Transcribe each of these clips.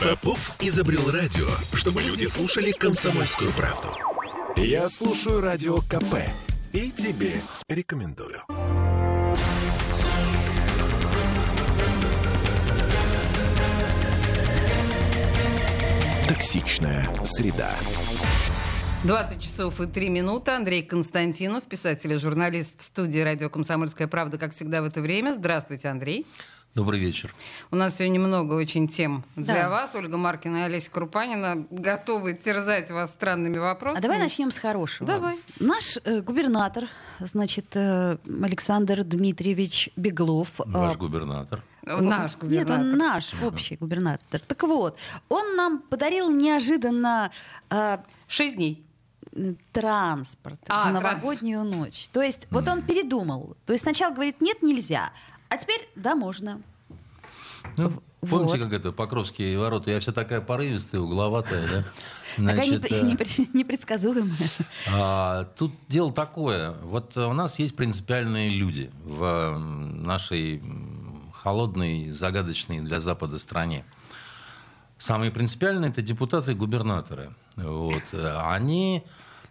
Попов изобрел радио, чтобы люди слушали комсомольскую правду. Я слушаю радио КП и тебе рекомендую. Токсичная среда. 20 часов и 3 минуты. Андрей Константинов, писатель и журналист в студии «Радио Комсомольская правда», как всегда в это время. Здравствуйте, Андрей. Добрый вечер. У нас сегодня много очень тем Да. для вас. Ольга Маркина и Олеся Крупанина готовы терзать вас странными вопросами. А давай начнем с хорошего. Давай. Наш э, губернатор, значит, э, Александр Дмитриевич Беглов. Ваш э, губернатор. Наш Нет, губернатор. он наш общий губернатор. Так вот, он нам подарил неожиданно э, Шесть дней. транспорт А, в новогоднюю ночь. То есть вот он передумал. То есть сначала говорит, нет, нельзя. А теперь, да, можно. Ну, помните, вот. как это, Покровские ворота? Я вся такая порывистая, угловатая, да? Такая Значит, непre- э, непре- непредсказуемая. а, Тут дело такое. Вот у нас есть принципиальные люди в нашей холодной, загадочной для Запада стране. Самые принципиальные – это депутаты и губернаторы. Вот. Они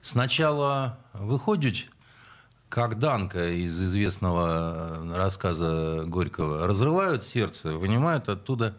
сначала выходят, как Данка из известного рассказа Горького, разрывают сердце, вынимают оттуда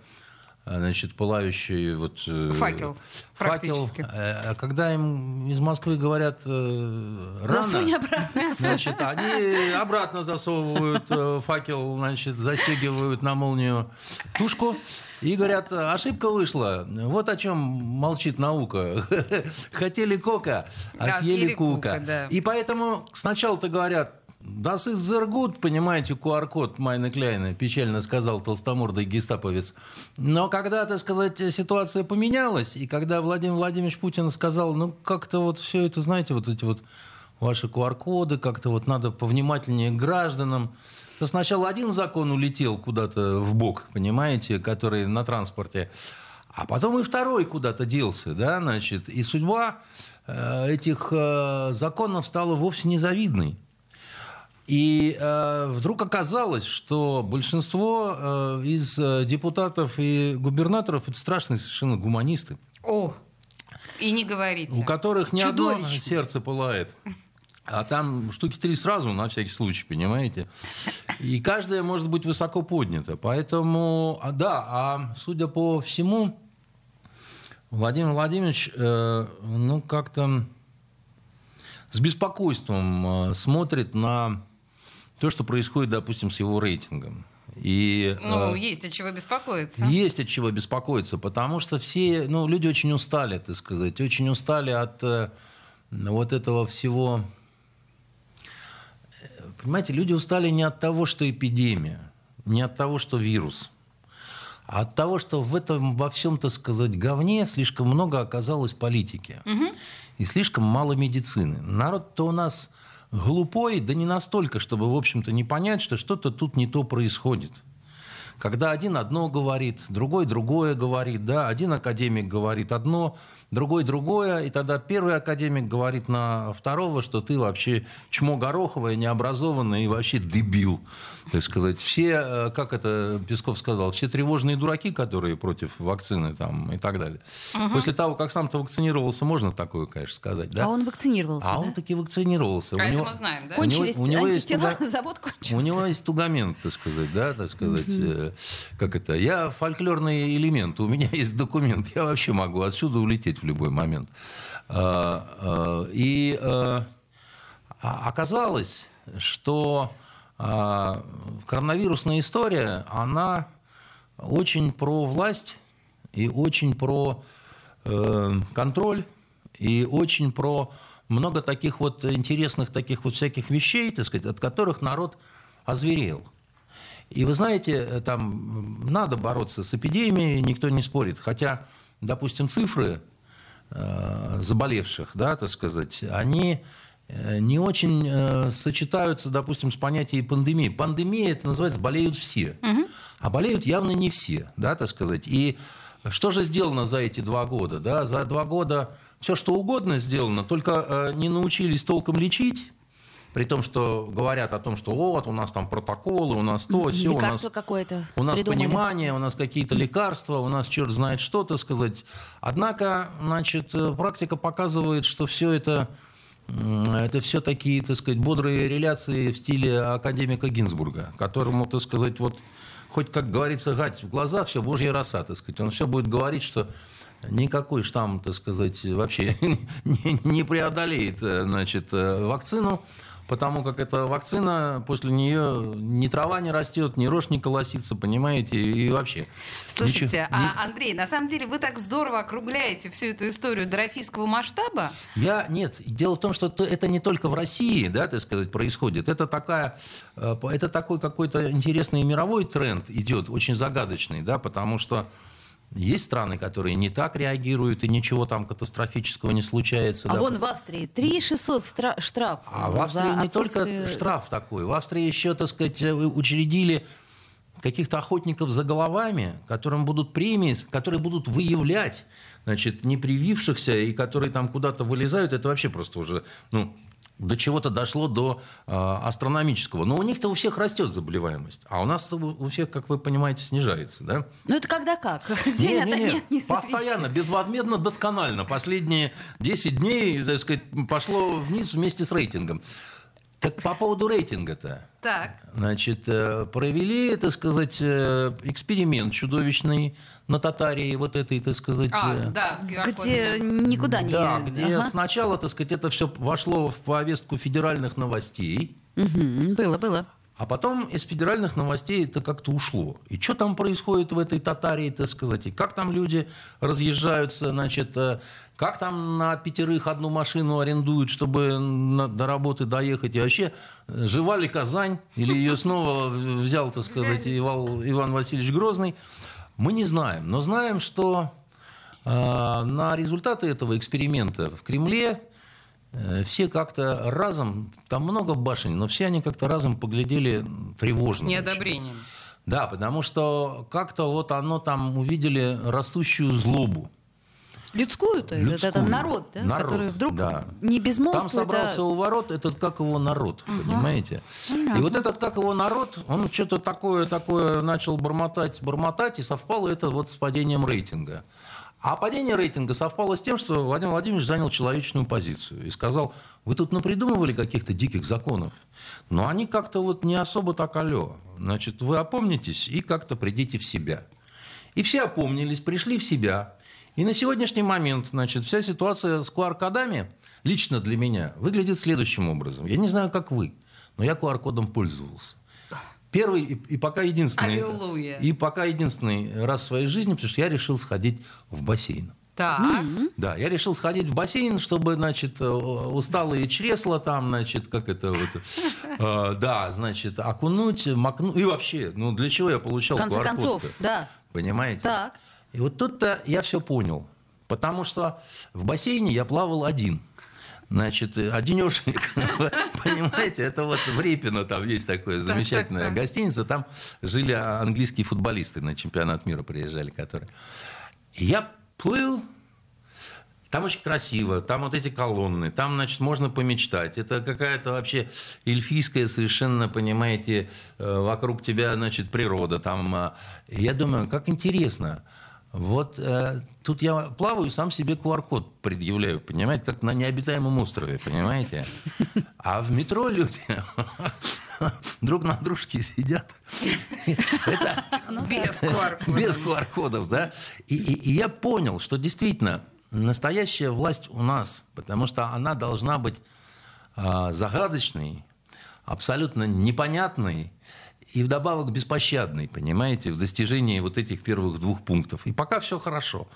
значит, пылающий вот, э, Факел, факел. Э, а Когда им из Москвы говорят э, рано, Засунь обратно. Значит, они обратно засовывают факел, значит, застегивают на молнию тушку и говорят, ошибка вышла. Вот о чем молчит наука. Хотели кока, а Да, съели съели кука, кука. да. И поэтому сначала-то говорят, Das ist sehr gut, понимаете, QR-код Майна Кляйна, печально сказал толстомордый гестаповец. Но когда, так сказать, ситуация поменялась, и когда Владимир Владимирович Путин сказал, ну, как-то вот все это, знаете, вот эти вот ваши QR-коды, как-то вот надо повнимательнее к гражданам, то сначала один закон улетел куда-то в бок, понимаете, который на транспорте, а потом и второй куда-то делся, да, значит, и судьба э, этих э, законов стала вовсе незавидной. И э, вдруг оказалось, что большинство э, из э, депутатов и губернаторов это страшные совершенно гуманисты, О, и не говорите. у которых ни одно сердце пылает. А там штуки три сразу, на всякий случай, понимаете? И каждая может быть высоко поднята. Поэтому, а, да, а судя по всему, Владимир Владимирович, э, ну, как-то с беспокойством э, смотрит на то, что происходит, допустим, с его рейтингом. И, э, Ну, есть от чего беспокоиться. есть от чего беспокоиться, потому что все, ну, люди очень устали, так сказать, очень устали от э, вот этого всего. Э, Понимаете, люди устали не от того, что эпидемия, не от того, что вирус, а от того, что в этом во всем, так сказать, говне слишком много оказалось политики и слишком мало медицины. Народ-то у нас глупой, да не настолько, чтобы, в общем-то, не понять, что что-то тут не то происходит. Когда один одно говорит, другой другое говорит, да, один академик говорит одно, другой другое, и тогда первый академик говорит на второго, что ты вообще чмо гороховое, необразованное и вообще дебил, так сказать. Все, э, как это Песков сказал, все тревожные дураки, которые против вакцины там и так далее. После того, как сам-то вакцинировался, можно такое, конечно, сказать, да? А он вакцинировался, А да? он таки вакцинировался. А У это него- мы знаем, да? у него- Кончились у него есть антитела, туда- завод кончился. у него есть тугамент, так сказать, да, так сказать. э, Как это? Я фольклорный элемент, у меня есть документ, я вообще могу отсюда улететь в любой момент. А, а, И а- оказалось, что коронавирусная история, она очень про власть и очень про э, контроль и очень про много таких вот интересных таких вот всяких вещей, так сказать, от которых народ озверел. И вы знаете, э, там надо бороться с эпидемией, никто не спорит. Хотя, допустим, цифры заболевших, да, так сказать, они э, не очень э, сочетаются, допустим, с понятием пандемии. Пандемия это называется болеют все, а болеют явно не все, да, так сказать. И что же сделано за эти два года? Да? За два года все, что угодно сделано, только э, не научились толком лечить, при том, что говорят о том, что вот, у нас там протоколы, у нас то, все, у нас, Лекарство какое-то у нас придумали. понимание, у нас какие-то лекарства, у нас черт знает что, так сказать. Однако, значит, э, практика показывает, что все это, это все такие, так сказать, бодрые реляции в стиле академика Гинзбурга, которому, так сказать, вот хоть, как говорится, гать в глаза, все божья роса, так сказать. Он все будет говорить, что никакой штамм, так сказать, вообще не, не преодолеет, э, значит, э, вакцину, потому как эта вакцина, после нее ни трава не растет, ни рожь не колосится, понимаете, и вообще. Слушайте, ничего- а, Андрей, на самом деле вы так здорово округляете всю эту историю до российского масштаба. Я нет. Дело в том, что то- это не только в России, да, так сказать, происходит. Это такая, э, это такой какой-то интересный мировой тренд идет, очень загадочный, да, потому что есть страны, которые не так реагируют и ничего там катастрофического не случается. А да. вон в Австрии 3 600 стра- штраф. А в Австрии не только штраф такой. В Австрии еще, так сказать, э, учредили каких-то охотников за головами, которым будут премии, которые будут выявлять значит, не привившихся и которые там куда-то вылезают, это вообще просто уже, ну, до чего-то дошло до э, астрономического. Но у них-то у всех растет заболеваемость, а у нас-то у всех, как вы понимаете, снижается, да? Ну это когда как? День ото дня не Постоянно, запрещен. безвозмездно, досконально. Последние 10 дней, так сказать, пошло вниз вместе с рейтингом. Так по поводу рейтинга-то. Так. Значит, э, провели, так сказать, э, эксперимент чудовищный на Татарии, вот этой, так сказать... А, э, да, с. Где никуда не... да, где Ага. сначала, так сказать, это все вошло в повестку федеральных новостей, Мгм, Было, было. А потом из федеральных новостей это как-то ушло. И что там происходит в этой Татарии, так сказать, и как там люди разъезжаются, значит, э, как там на пятерых одну машину арендуют, чтобы на- до работы доехать, и вообще, жива ли Казань, или ее снова взял, так сказать, Иван Васильевич Грозный, мы не знаем. Но знаем, что э, на результаты этого эксперимента в Кремле все как-то разом, там много башен, но все они как-то разом поглядели С тревожно. неодобрением. Да, потому что как-то вот оно там увидели растущую злобу. Людскую-то, это, это Людскую. народ, да? Народ, который вдруг да. не безмолвствует, Там собрался да. у ворот этот, как его, народ, понимаете? И вот этот, как его, народ, он что-то такое, такое начал бормотать, бормотать, и совпало это вот с падением рейтинга. А падение рейтинга совпало с тем, что Владимир Владимирович занял человечную позицию и сказал, вы тут напридумывали каких-то диких законов, но они как-то вот не особо так алё. Значит, вы опомнитесь и как-то придите в себя. И все опомнились, пришли в себя. И на сегодняшний момент, значит, вся ситуация с QR-кодами лично для меня выглядит следующим образом. Я не знаю, как вы, но я QR-кодом пользовался. Первый и, и пока единственный... Аллилуйя. И пока единственный раз в своей жизни, потому что я решил сходить в бассейн. Так. Да, я решил сходить в бассейн, чтобы, значит, э, усталые чресла там, значит, как это вот, э, да, значит, окунуть, макнуть, и вообще, ну, для чего я получал В конце QR-код-то? концов, да. Понимаете? Так. И вот тут-то я все понял. Потому что в бассейне я плавал один. Значит, одинешенек, понимаете, это вот в Репино там есть такое замечательная гостиница, там жили английские футболисты на чемпионат мира приезжали, которые. Я плыл, там очень красиво, там вот эти колонны, там, значит, можно помечтать. Это какая-то вообще эльфийская совершенно, понимаете, э, вокруг тебя, значит, природа. Там, э, я думаю, как интересно. Вот э, тут я плаваю, сам себе QR-код предъявляю, понимаете, как на необитаемом острове, понимаете? А в метро люди друг на дружке сидят. Это, Без QR-кодов, да. И, и- и я понял, что действительно настоящая власть у нас, потому что она должна быть а, загадочной, абсолютно непонятной и вдобавок беспощадной, понимаете, в достижении вот этих первых двух пунктов. И пока все хорошо.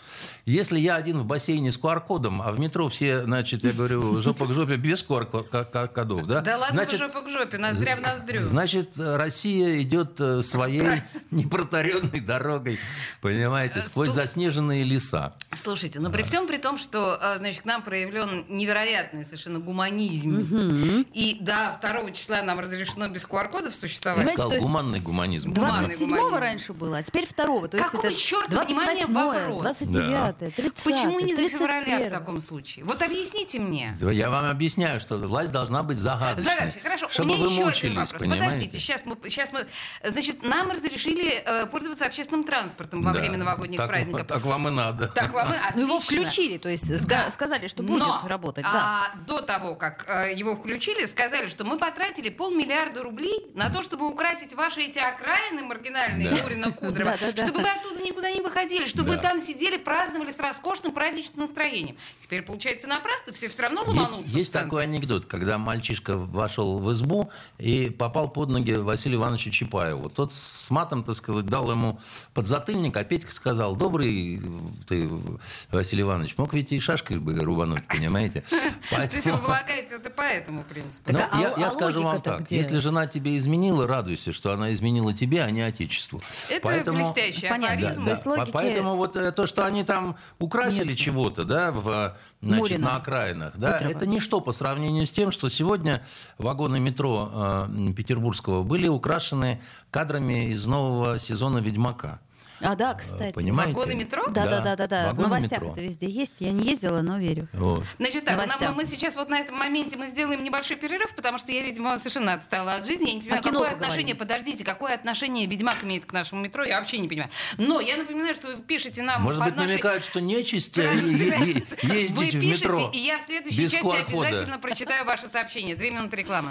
Если я один в бассейне с QR-кодом, а в метро все, значит, я говорю, жопа к жопе без QR-кодов, да? Да ладно значит, жопа к жопе, ноздря в ноздрю. Значит, Россия идет э, своей непротаренной дорогой, понимаете, сквозь Сту- заснеженные леса. Слушайте, но при всем при том, что э, значит, к нам проявлен невероятный совершенно гуманизм. И до 2 числа нам разрешено без QR-кодов существовать. Есть гуманный гуманизм. Гуманный 27-го гуманизм. раньше было, а теперь второго. То есть Какого это чёрта, внимание, 28-е, вопрос? 29 30 Почему не до февраля в 31-е? таком случае? Вот объясните мне. Я вам объясняю, что власть должна быть загадочной. Задача. Хорошо. Чтобы У меня вы еще мучились, один вопрос. понимаете? Подождите, сейчас мы, сейчас мы, значит, нам разрешили э, пользоваться общественным транспортом во Да. время новогодних так, праздников. Так вам и надо. Так вам и Ну его отлично. включили, то есть Да. сказали, что будет Но, работать. Да. а, до того, как э, его включили, сказали, что мы потратили полмиллиарда рублей на то, чтобы украсить ваши эти окраины маргинальные, Да. Юрина Кудрова, чтобы вы оттуда никуда не выходили, чтобы Да. там сидели, праздновали с роскошным праздничным настроением. Теперь, получается, напрасно все все равно Есть, ломанутся. есть в центр. такой анекдот, когда мальчишка вошел в избу и попал под ноги Василию Ивановичу Чапаеву. Тот с матом, так сказать, дал ему подзатыльник, а Петька сказал, добрый ты, Василий Иванович, мог ведь и шашкой бы рубануть, понимаете? То есть вы Поэтому- полагаете это по этому принципу? Ну, а- я, а скажу вам так. Если жена тебе изменила, радуйся, что она изменила тебе, а не отечеству. Это блестящий Понятно. Афоризм. То есть логики- Поэтому вот э, то, что они там украсили чего-то, да, в, значит, Мурина. на окраинах, да, Кудрова. это ничто по сравнению с тем, что сегодня вагоны метро э, петербургского были украшены кадрами из нового сезона «Ведьмака». А, да, кстати. Понимаете? Вагоны метро? Да, да, да, да, да. В новостях метро. это везде есть. Я не ездила, но верю. Вот. Значит так, нам- мы сейчас вот на этом моменте мы сделаем небольшой перерыв, потому что я, видимо, совершенно отстала от жизни. Я не понимаю, кино какое поговорим. отношение, подождите, какое отношение Ведьмак имеет к нашему метро, я вообще не понимаю. Но я напоминаю, что вы пишете нам Может быть, нашей- намекают, что нечисть э, е- е- Вы ездить в пишете, метро и я в следующей части обязательно прочитаю ваше сообщение. Две минуты рекламы.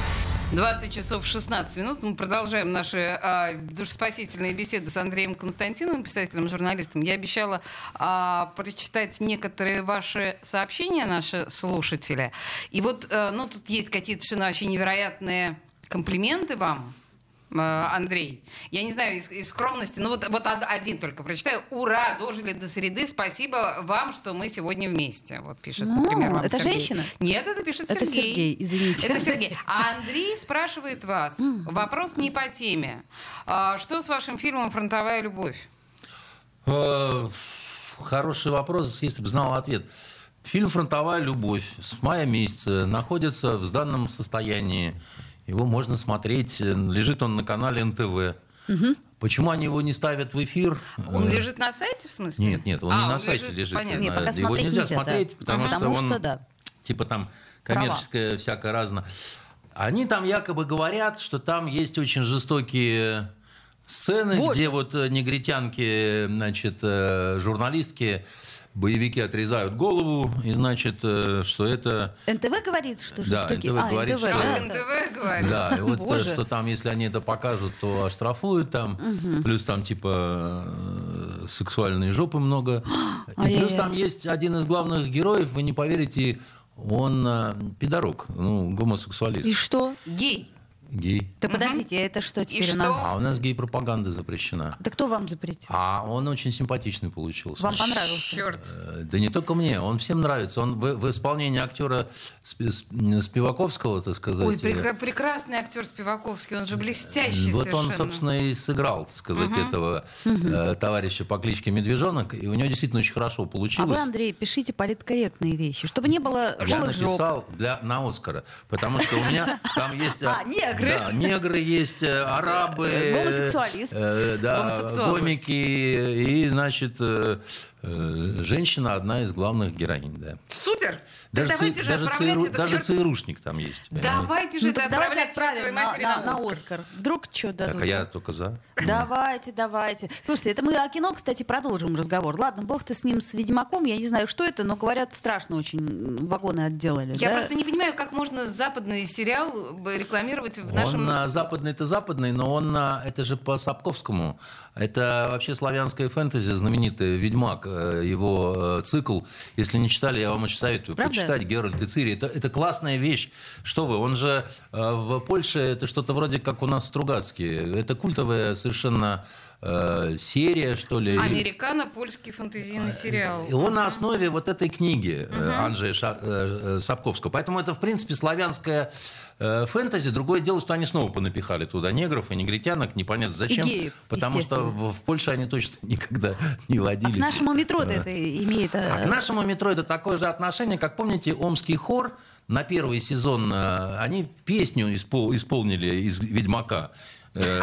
20 часов 16 минут. Мы продолжаем наши а, душеспасительные беседы с Андреем Константиновым, писателем, журналистом. Я обещала а, прочитать некоторые ваши сообщения, наши слушатели. И вот, а, ну, тут есть какие-то совершенно вообще невероятные комплименты вам. А, Андрей, я не знаю, из, из скромности, но вот, вот од- один только прочитаю. Ура, дожили до среды, спасибо вам, что мы сегодня вместе. Вот пишет, Ну, например, вам это Сергей. женщина? Нет, это пишет Это Сергей. Сергей, извините. Это Сергей. А Андрей спрашивает вас. Вопрос не по теме. А, что с вашим фильмом «Фронтовая любовь»? Э, Хороший вопрос, если бы знал ответ. Фильм «Фронтовая любовь» с мая месяца находится в сданном состоянии. Его можно смотреть. Лежит он на канале НТВ. Почему они его не ставят в эфир? Он Э, лежит на сайте, в смысле? Нет, нет, он А, не на сайте лежит. Понятно. Не, На- пока его нельзя нельзя, да. смотреть, потому, Ага. что, Потому он, что, да. типа там коммерческое всякое разное. Они там якобы говорят, что там есть очень жестокие сцены, Вот. где вот э, негритянки, значит, э, журналистки, боевики отрезают голову, и значит, э, что это... НТВ говорит, что Да, жестокие... НТВ А, говорит, НТВ, что- А, да, да. НТВ говорит. Да, и вот э, Боже. что там, если они это покажут, то оштрафуют там, плюс там типа э, сексуальные жопы много. И плюс Ай-яй-яй. там есть один из главных героев, вы не поверите, он э, пидорок, ну, гомосексуалист, И что? Гей. Гей. Да подождите, это что теперь у что? нас? А у нас гей-пропаганда запрещена. Да кто вам запретил? А он очень симпатичный получился. Вам понравился? Черт. Э, Да не только мне, он всем нравится. Он в, в исполнении актера Спи- Сп- Спиваковского, так сказать. Ой, э, прек- прекрасный актер Спиваковский, он же блестящий Вот совершенно. он, собственно, и сыграл, так сказать, этого э, товарища по кличке Медвежонок, и у него действительно очень хорошо А получилось. вы, Андрей, пишите политкорректные вещи, чтобы не было Я написал для, на Оскара, потому что у меня там есть... э, А, негры. Да, негры есть, э, арабы. э, Гомосексуалист. э, Да, Гомосексуалы. гомики. И, значит, э, э, женщина одна из главных героинь, да. Супер! Даже, давайте ци- же даже, отправляйте ЦРУ это к даже черту. ЦРУшник там есть. понимаете? Давайте же Ну это давайте отправим на, на- на Оскар. Оскар. Вдруг что дадут? Так, а я только за. Давайте, давайте. Слушайте, это мы о кино, кстати, продолжим разговор. Ладно, бог ты с ним, с Ведьмаком. Я не знаю, что это, но говорят, страшно очень вагоны отделали. Я да? просто не понимаю, как можно западный сериал э, рекламировать в нашем... Он а, западный-то западный, но он а, это же по Сапковскому. Это вообще славянская фэнтези, знаменитый «Ведьмак», э, его э, цикл. Если не читали, я вам очень советую Правда? почитать Геральт и Цири. Это, это классная вещь. Что вы, он же э, в Польше, это что-то вроде как у нас Стругацкие. Это культовая совершенно э, серия, что ли. Американо-польский фантазийный сериал. И он на основе вот этой книги э, Анджея Ша- Сапковского. Поэтому это, в принципе, славянская фэнтези. Другое дело, что они снова понапихали туда негров и негритянок, непонятно зачем. И геев, потому что в, в Польше они точно никогда не А водились. к нашему метро это имеет... э, А к нашему метро это такое же отношение, как помните, Омский хор на первый сезон э, они песню испол- исполнили из Ведьмака. Э,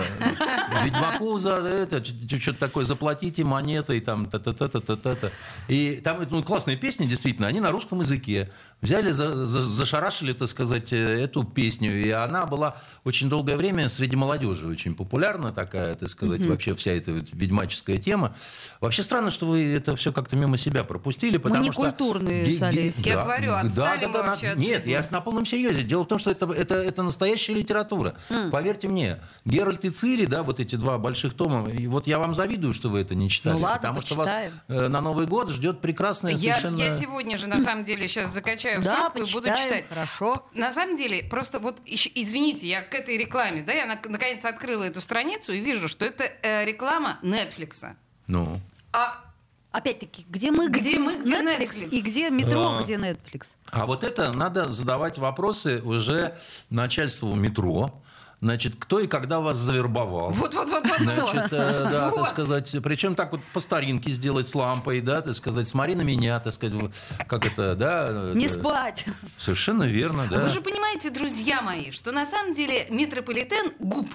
Ведьмаку за это что-то такое заплатите монетой там та та та та та та та и там ну, классные песни действительно они на русском языке. Взяли за- за- зашарашили так сказать э, эту песню и она была очень долгое время среди молодежи очень популярна такая так сказать вообще вся эта вот ведьмаческая тема. Вообще странно что вы это все как-то мимо себя пропустили потому не что культурные, ге- ге-. Я говорю, отстали мы на- вообще от нет жизни. я на полном серьезе. Дело в том что это это это настоящая литература. Поверьте мне Геральт и Цири да вот эти два больших тома и вот я вам завидую что вы это не читали Ну ладно, потому что вас почитаем. э, на Новый год ждет прекрасная Я, совершенно я сегодня же, на самом деле, сейчас закачаю в Да, трубку и буду почитаем, читать. хорошо. На самом деле, просто вот, извините, я к этой рекламе, да, я на- наконец открыла эту страницу и вижу, что это э, реклама Netflix. ну А Опять-таки, где мы, Где где, мы, где Netflix, Netflix? и где метро, А. где Netflix. А вот это надо задавать вопросы уже начальству метро. Значит, кто и когда вас завербовал? вот-вот-вот-вот. Значит, э, да, Вот. так сказать, причем так вот по старинке сделать с лампой, да, так сказать, смотри на меня, так сказать, вот, как это, да. Не это- спать. Совершенно верно, да. Вы же понимаете, друзья мои, что на самом деле метрополитен губ.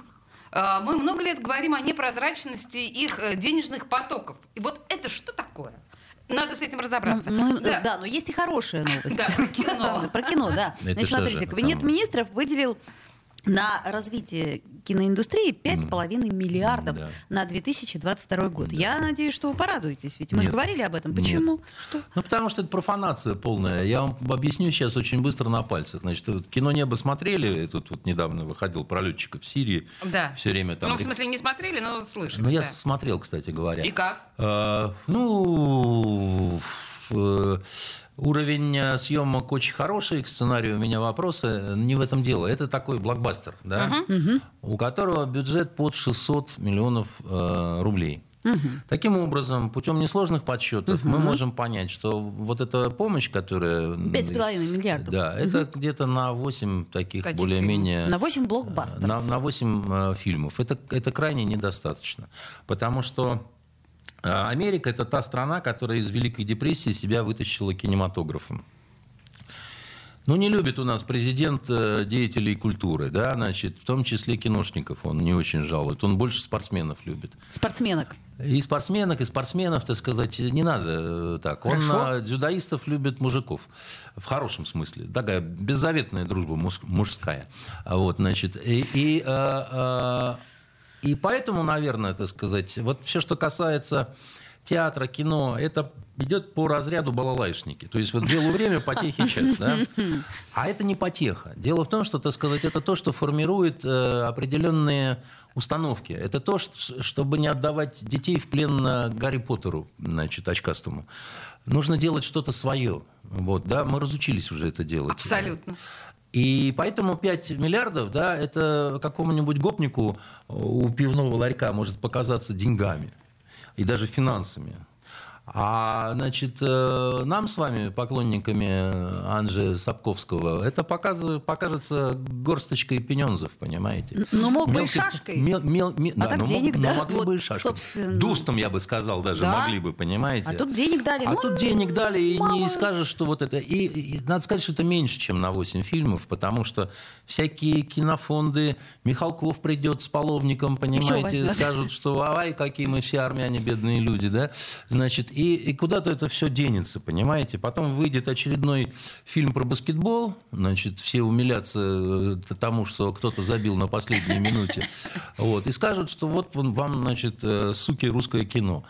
А, Мы много лет говорим о непрозрачности их э, денежных потоков. И вот это что такое? Надо с этим разобраться. Ну, Да. да. но есть и хорошая новость. Да, про кино. Про кино, да. Значит, смотрите, Кабинет министров выделил на развитие киноиндустрии 5,5 миллиардов Да. на 2022 год. Я надеюсь, что вы порадуетесь, ведь мы же Нет. говорили об этом. Нет. Почему? Что? Ну, потому что это профанация полная. Я вам объясню сейчас очень быстро на пальцах. Значит, вот кино «Небо» смотрели, тут вот недавно выходил про летчика в Сирии. Да. Все время там... Ну, в смысле, не смотрели, но слышали. Ну, я да. смотрел, кстати говоря. И как? А, ну, э, уровень э, съемок очень хороший, к сценарию у меня вопросы. Не в этом дело. Это такой блокбастер, да, у которого бюджет под 600 миллионов э, рублей. Таким образом, путем несложных подсчетов мы можем понять, что вот эта помощь, которая... 5,5 миллиардов. Да, это где-то на 8 таких, Таких более-менее... На 8 блокбастеров. На, на 8 э, фильмов. Это, это крайне недостаточно. Потому что э, Америка это та страна, которая из Великой депрессии себя вытащила кинематографом. Ну, не любит у нас президент э, деятелей культуры, да, значит, в том числе киношников он не очень жалует. Он больше спортсменов любит. Спортсменок. И спортсменок, и спортсменов, так сказать, не надо э, так. Он Хорошо. а, дзюдоистов любит мужиков. В хорошем смысле. Такая беззаветная дружба муж- мужская. А Вот, значит, и, и, э, э, и поэтому, наверное, так сказать, вот все, что касается театра, кино, это идет по разряду балалайшники. То есть вот делу время, потехи час. Да? А это не потеха. Дело в том, что, так сказать, это то, что формирует э, определенные установки. Это то, ш- чтобы не отдавать детей в плен Гарри Поттеру, значит, очкастому. Нужно делать что-то свое. Вот, да, мы разучились уже это делать. Абсолютно. И поэтому 5 миллиардов, да, это какому-нибудь гопнику у пивного ларька может показаться деньгами и даже финансами. А, значит, э, нам с вами, поклонниками Анжи Сапковского, это покажется горсточкой пенензов, понимаете? Ну, мог бы и шашкой. мел- мел- ме- А да, так ну, денег, мог- да, ну, могли вот, бы и шашкой. собственно. Дустом, я бы сказал, даже Да. могли бы, понимаете? А тут денег дали. А Ну, тут денег дали, и мало. не скажешь, что вот это... И, и надо сказать, что это меньше, чем на 8 фильмов, потому что всякие кинофонды, Михалков придет с половником, понимаете, скажут, что ай, какие мы все армяне, бедные люди, да? Значит, и, и куда-то это все денется, понимаете? Потом выйдет очередной фильм про баскетбол, значит, все умилятся э, тому, что кто-то забил на последней минуте, вот, и скажут, что вот вам, значит, э, суки, русское кино.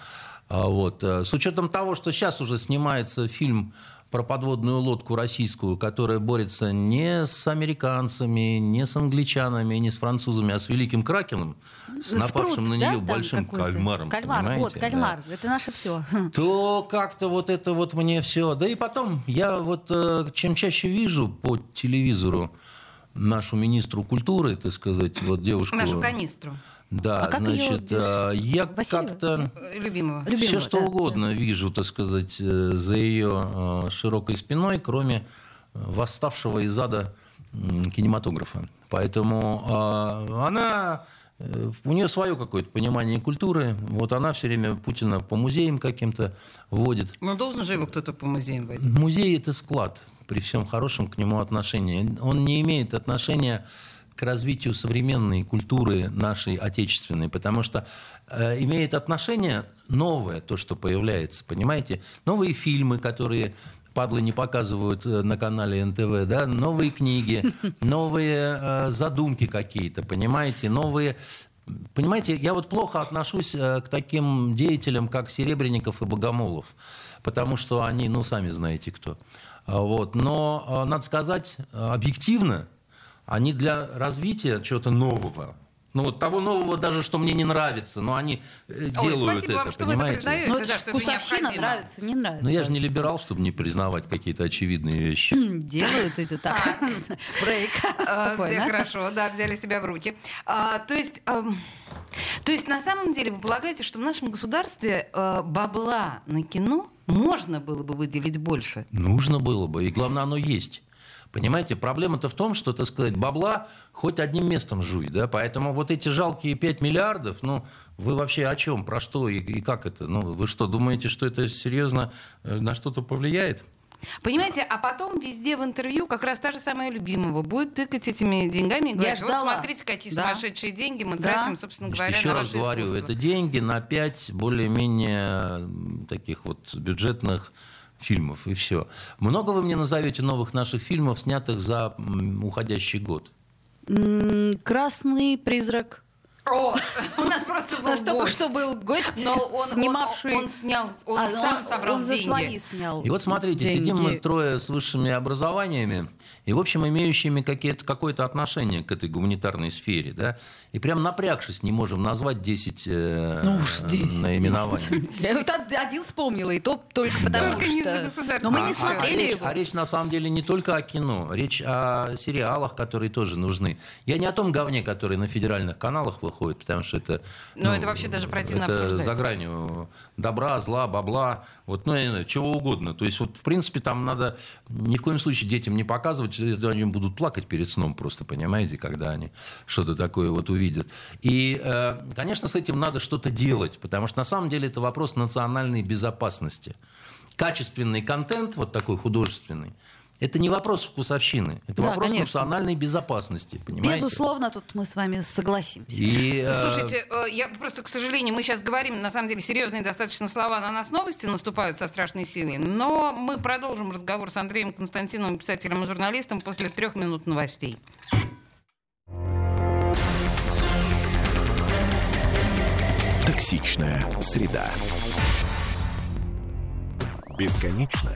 А Вот. э, С учетом того, что сейчас уже снимается фильм про подводную лодку российскую, которая борется не с американцами, не с англичанами, не с французами, а с великим кракеном, с Спрут, напавшим на да, нее там большим кальмаром. Кальмар, вот, кальмар. Это наше все. то как-то вот это вот мне все. Да и потом, я вот э, чем чаще вижу по телевизору нашу министру культуры, так сказать, вот девушку... Нашу канистру. Да, А как значит, а, я как-то Э, Любимого. Любимого, все что да, угодно вижу, так сказать, э, за ее широкой спиной, кроме э, восставшего из ада кинематографа. Поэтому а, она э, у нее свое какое-то понимание культуры. Вот она все время Путина по музеям каким-то водит. Ну, должен же его кто-то по музеям водить. Музей это склад при всем хорошем к нему отношении. Он не имеет отношения к развитию современной культуры нашей отечественной, потому что э, имеет отношение новое, то, что появляется, понимаете? Новые фильмы, которые падлы не показывают э, на канале НТВ, да, новые книги, новые э, задумки какие-то, понимаете, новые Понимаете, я вот плохо отношусь э, к таким деятелям, как Серебренников и Богомолов, потому что они, ну, сами знаете кто. А, Вот. Но, э, надо сказать, объективно, они для развития чего-то нового, ну вот того нового даже, что мне не нравится, но они э, Ой, делают спасибо это, вам, что вы это понимаете? признаете. Ну, да, это ж что это вкусовщина, необходимо. нравится, не нравится. Но я же не либерал, чтобы не признавать какие-то очевидные вещи. Делают эти так. Брейк. А, да, Спокойно. Хорошо, да, взяли себя в руки. А, то есть... то есть, на самом деле, вы полагаете, что в нашем государстве э, бабла на кино можно было бы выделить больше? Нужно было бы, и главное, оно есть. Понимаете, проблема-то в том, что, так сказать, бабла хоть одним местом жуй, да, поэтому вот эти жалкие 5 миллиардов, ну, вы вообще о чем, про что и, и как это? Ну, вы что, думаете, что это серьезно э, на что-то повлияет? Понимаете, а потом везде в интервью как раз та же самая любимого будет тыкать этими деньгами и говорить, вот ждала. смотрите, какие Да. сумасшедшие деньги мы Да. тратим, собственно говоря, Еще на раз говорю, искусство. это деньги на 5 более-менее таких вот бюджетных фильмов, и все. Много вы мне назовете новых наших фильмов, снятых за уходящий год? Красный призрак. О, у нас просто У был нас только гость. что был гость, Но он, снимавший... он, он снял, он А, сам собрал он за деньги. свои снял И вот смотрите, деньги. сидим мы трое с высшими образованиями и, в общем, имеющими какие-то, какое-то отношение к этой гуманитарной сфере, да, и прям напрягшись не можем назвать 10, э, Ну уж 10. наименований. Я вот од- один вспомнила, и то только потому Только не за что... Но мы А- не а- смотрели а речь, его. а речь на самом деле не только о кино, речь о сериалах, которые тоже нужны. Я не о том говне, который на федеральных каналах выходит, потому что это... Ну, это вообще даже противно это обсуждать. за гранью добра, зла, бабла, вот, ну, я не знаю, чего угодно. То есть, вот, в принципе, там надо ни в коем случае детям не показывать, они будут плакать перед сном просто, понимаете, когда они что-то такое вот увидят. И, э, конечно, с этим надо что-то делать, потому что на самом деле это вопрос национальной безопасности. Качественный контент, вот такой художественный, это не вопрос вкусовщины, это Да, вопрос конечно. национальной безопасности, понимаете? Безусловно, тут мы с вами согласимся. И, э, Слушайте, э, я просто, к сожалению, мы сейчас говорим, на самом деле, серьезные достаточно слова, на нас новости наступают со страшной силой, но мы продолжим разговор с Андреем Константиновым, писателем и журналистом, после трех минут новостей. Токсичная среда. Бесконечно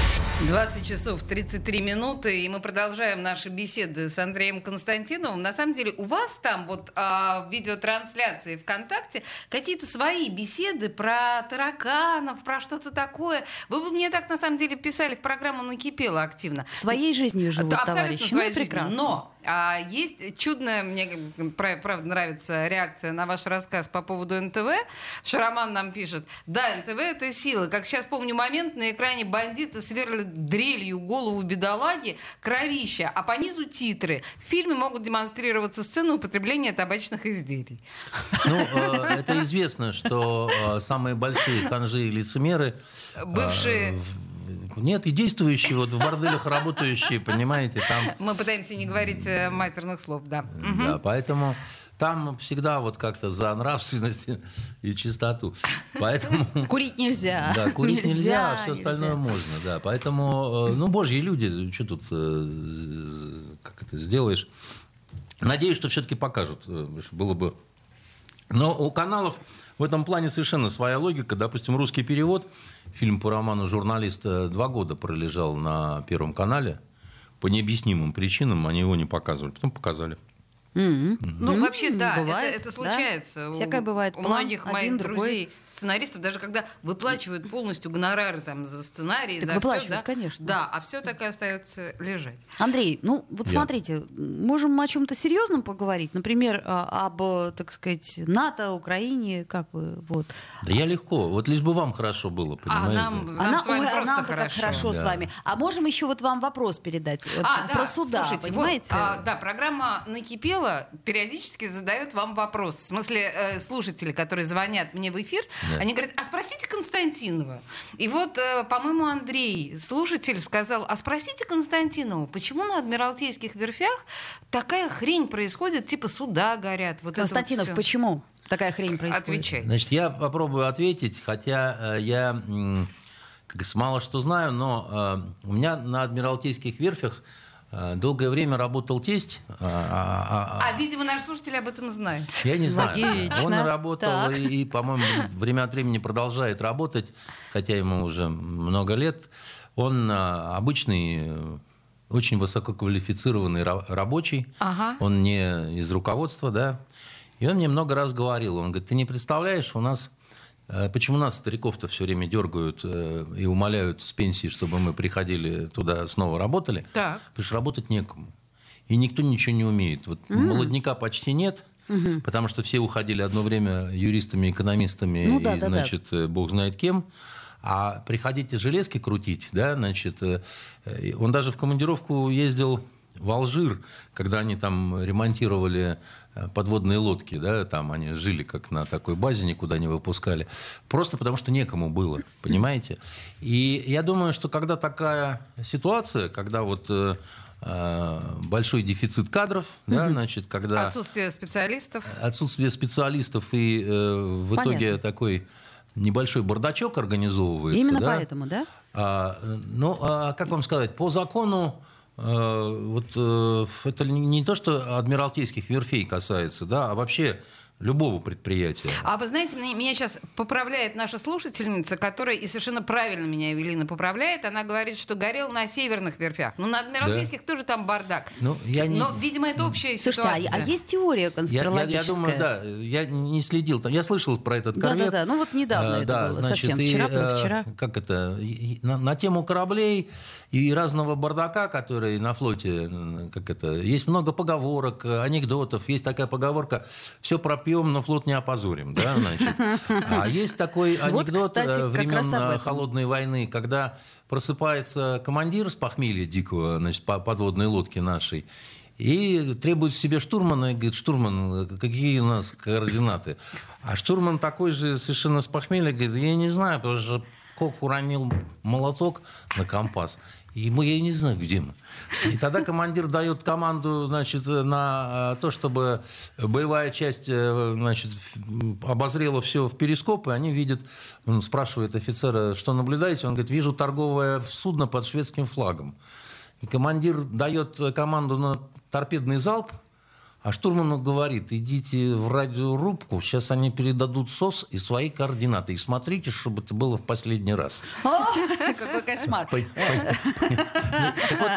20 часов 33 минуты, и мы продолжаем наши беседы с Андреем Константиновым. На самом деле, у вас там вот а, в видеотрансляции ВКонтакте какие-то свои беседы про тараканов, про что-то такое. Вы бы мне так, на самом деле, писали в программу «Накипело» активно. Своей жизнью живут Это абсолютно товарищи. своей ну, прекрасно. Но а, есть чудная, мне пра- правда нравится реакция на ваш рассказ по поводу НТВ. Шароман нам пишет, да, НТВ это сила. Как сейчас помню момент, на экране бандиты сверлят дрелью голову бедолаги, кровища, а по низу титры. В фильме могут демонстрироваться сцены употребления табачных изделий. Ну, э, это известно, что э, самые большие ханжи и лицемеры... э, Бывшие- Нет, и действующие, вот в борделях работающие, понимаете, там... Мы пытаемся не говорить э, матерных слов, да. Да, поэтому там всегда вот как-то за нравственность и чистоту. Поэтому... Курить нельзя. Да, курить нельзя, а все нельзя. остальное можно, да. Поэтому, э, ну, божьи люди, что тут, э, как это сделаешь? Надеюсь, что все-таки покажут, было бы. Но у каналов в этом плане совершенно своя логика. Допустим, русский перевод, фильм по роману «Журналист» э, два года пролежал на Первом канале. по необъяснимым причинам они его не показывали. Потом показали. М-м. Ну, вообще, да, бывает, это, это да. случается. У- Всякое бывает. У многих один, моих другой. друзей, сценаристов, даже когда выплачивают полностью гонорары там, за сценарий, Так за выплачивают, все, да, конечно. Да, а все так и остается лежать. Андрей, ну вот Я. смотрите, можем о чем-то серьезном поговорить, например, а, об, так сказать, НАТО, Украине, как вы, вот. Да я легко. Вот лишь бы вам хорошо было, А понимаете? нам, нам Она, с вами ой, а просто нам-то как хорошо. хорошо с Да. вами. А можем еще вот вам вопрос передать э, А, про да, суда, слушайте, вот, понимаете? а, да, программа «Накипела» периодически задает вам вопрос. В смысле, э, слушатели, которые звонят мне в эфир, Да. они говорят, а спросите Константинова. И вот, э, по-моему, Андрей, слушатель, сказал, а спросите Константинова, почему на Адмиралтейских верфях такая хрень происходит, типа суда горят. Вот вот Константинов, всё. почему такая хрень происходит? Отвечайте. Значит, я попробую ответить, хотя э, я м, как мало что знаю, но э, у меня на Адмиралтейских верфях э, долгое время работал тесть. а, а, а, А, видимо, наш слушатель об этом знает. Я не знаю. Логично. Он работал Так. и, и, по-моему, время от времени продолжает работать, хотя ему уже много лет. Он а, обычный, э, очень высококвалифицированный ра- рабочий. Ага. Он не из руководства, да. И он мне много раз говорил, он говорит, ты не представляешь, у нас э, Почему нас, стариков-то, все время дергают э, и умоляют с пенсии, чтобы мы приходили туда, снова работали? Так. Потому что работать некому. И никто ничего не умеет. Вот молодняка почти нет, потому что все уходили одно время юристами, экономистами Ну и, да, да, да. значит, э, бог знает кем. А приходите железки крутить, да, значит, э, он даже в командировку ездил в Алжир, когда они там ремонтировали э, подводные лодки, да, там они жили как на такой базе, никуда не выпускали, просто потому что некому было, понимаете? И я думаю, что когда такая ситуация, когда вот э, э, большой дефицит кадров, да, значит, когда Отсутствие специалистов. отсутствие специалистов и э, в Понятно. итоге такой небольшой бардачок организовывается. Именно да? поэтому, да? А, ну, а, как вам сказать, по закону вот э, это не то, что адмиралтейских верфей касается, да, а вообще любого предприятия. А вы знаете, меня сейчас поправляет наша слушательница, которая и совершенно правильно меня Эвелина поправляет. Она говорит, что горел на северных верфях. Ну, на Адмиралтейских тоже там бардак. Ну, я не- Но, видимо, это общая Слушайте, а, ситуация. а есть теория Я, я- конспирологическая? я думаю, да, я не следил. Там, я слышал про этот корвет. Да-да-да, ну вот недавно А, это да, было, значит, совсем и, вчера, э, позавчера. Как это? и- На, на тему кораблей и разного бардака, который на флоте, как это? Есть много поговорок, анекдотов. Есть такая поговорка: все пропьем, но флот не опозорим, да, значит. А есть такой Вот, анекдот кстати, э, времен э, холодной войны, когда просыпается командир с похмелья дикого, значит, по подводной лодки нашей. И требует себе штурмана и говорит, штурман, какие у нас координаты? А штурман такой же совершенно с похмелья говорит, я не знаю, потому что Кок уронил молоток на компас. И мы, я не знаю, где мы. И тогда командир дает команду значит, на э, то, чтобы боевая часть э, значит, обозрела все в перископ, и они видят, он спрашивает офицера, что наблюдаете? Он говорит, вижу торговое судно под шведским флагом. И командир дает команду на торпедный залп, а штурману говорит, идите в радиорубку, сейчас они передадут СОС и свои координаты. И смотрите, чтобы это было в последний раз. О, Какой кошмар.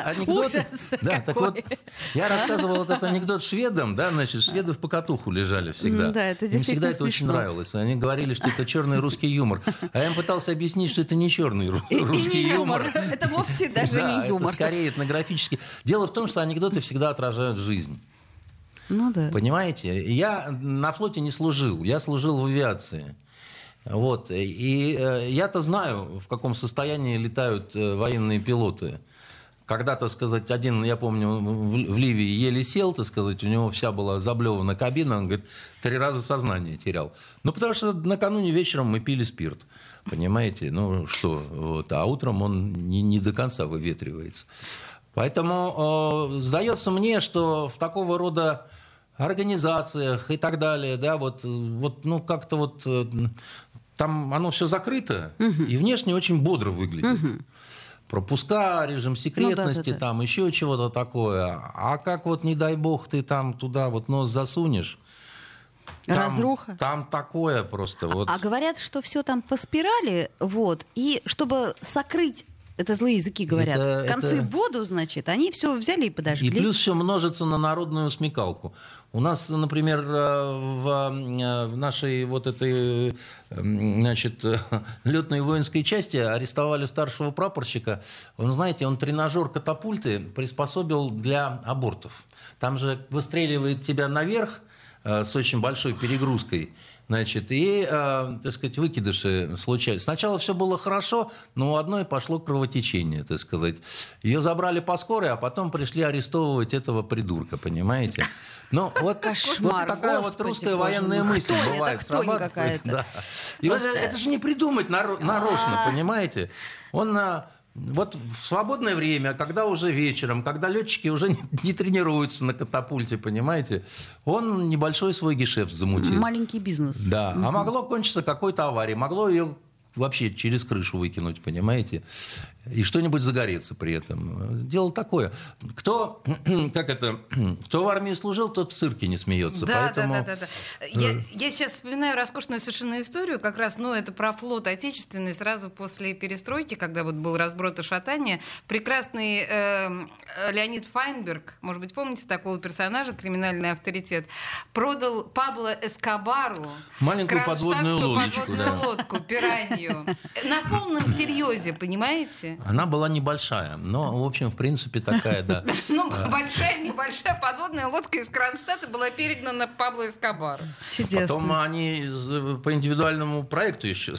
Анекдот- Ужас Да, так вот, я рассказывал этот анекдот шведам, да, значит, шведы в покатуху лежали всегда. Да, это Им действительно всегда это очень нравилось. Они говорили, что это черный русский юмор. А я им пытался объяснить, что это не черный русский не юмор. Это вовсе даже Да, не это юмор. скорее этнографический. Дело в том, что анекдоты всегда отражают жизнь. Ну да. Понимаете? Я на флоте не служил, я служил в авиации. Вот. И э, я-то знаю, в каком состоянии летают э, военные пилоты. Когда, так сказать, один, я помню, в в Ливии еле сел, так сказать, у него вся была заблевана кабина, он говорит, три раза сознание терял. Ну, потому что накануне вечером мы пили спирт, понимаете? Ну, что, вот, а утром он не, не до конца выветривается. Поэтому э, сдается мне, что в такого рода организациях и так далее, да, вот, вот ну, как-то вот э, там оно все закрыто и внешне очень бодро выглядит. Пропуска, режим секретности, да, да. там еще чего-то такое. А как вот, не дай бог, ты там туда вот нос засунешь. там- Разруха. Там такое просто. Вот. А говорят, что все там по спирали, вот, и чтобы сокрыть Это злые языки говорят. Это- Концы это- в воду, значит, они все взяли и подожгли. И плюс все множится на народную смекалку. У нас, например, э, в э, в нашей вот этой э, значит, летной воинской части арестовали старшего прапорщика. Он, знаете, он тренажер катапульты приспособил для абортов. Там же выстреливает тебя наверх с очень большой перегрузкой. Значит, и, э, так сказать, выкидыши случались. Сначала все было хорошо, но у одной пошло кровотечение, так сказать. Ее забрали по скорой, а потом пришли арестовывать этого придурка, понимаете? Ну, вот, Кошмар, вот такая вот господи, русская боже военная мой. мысль это бывает. срабатывает, какая-то. да. И вот это же не придумать наро- нарочно, А. понимаете? Он а, вот в свободное время, когда уже вечером, когда летчики уже не, не тренируются на катапульте, понимаете, он небольшой свой гешефт замутил. Маленький бизнес. Да, а могло кончиться какой-то аварией, могло ее вообще через крышу выкинуть, понимаете, и что-нибудь загореться при этом. Дело такое. Кто, как это, кто в армии служил, тот в цирке не смеется. Да, поэтому... да, да, да, да. Я, я сейчас вспоминаю роскошную совершенно историю, как раз, ну, это про флот отечественный, сразу после перестройки, когда вот был разброд и шатание, прекрасный эм, Леонид Файнберг, может быть, помните такого персонажа, криминальный авторитет, продал Пабло Эскобару Маленькую подводную лодочку, подводную да. лодку, пиранью. На полном серьезе, понимаете? Она была небольшая, но, в общем, в принципе, такая, да. Ну, большая, небольшая подводная лодка из Кронштадта была перегнана Пабло Эскобару. Чудесно. Потом они з- по индивидуальному проекту еще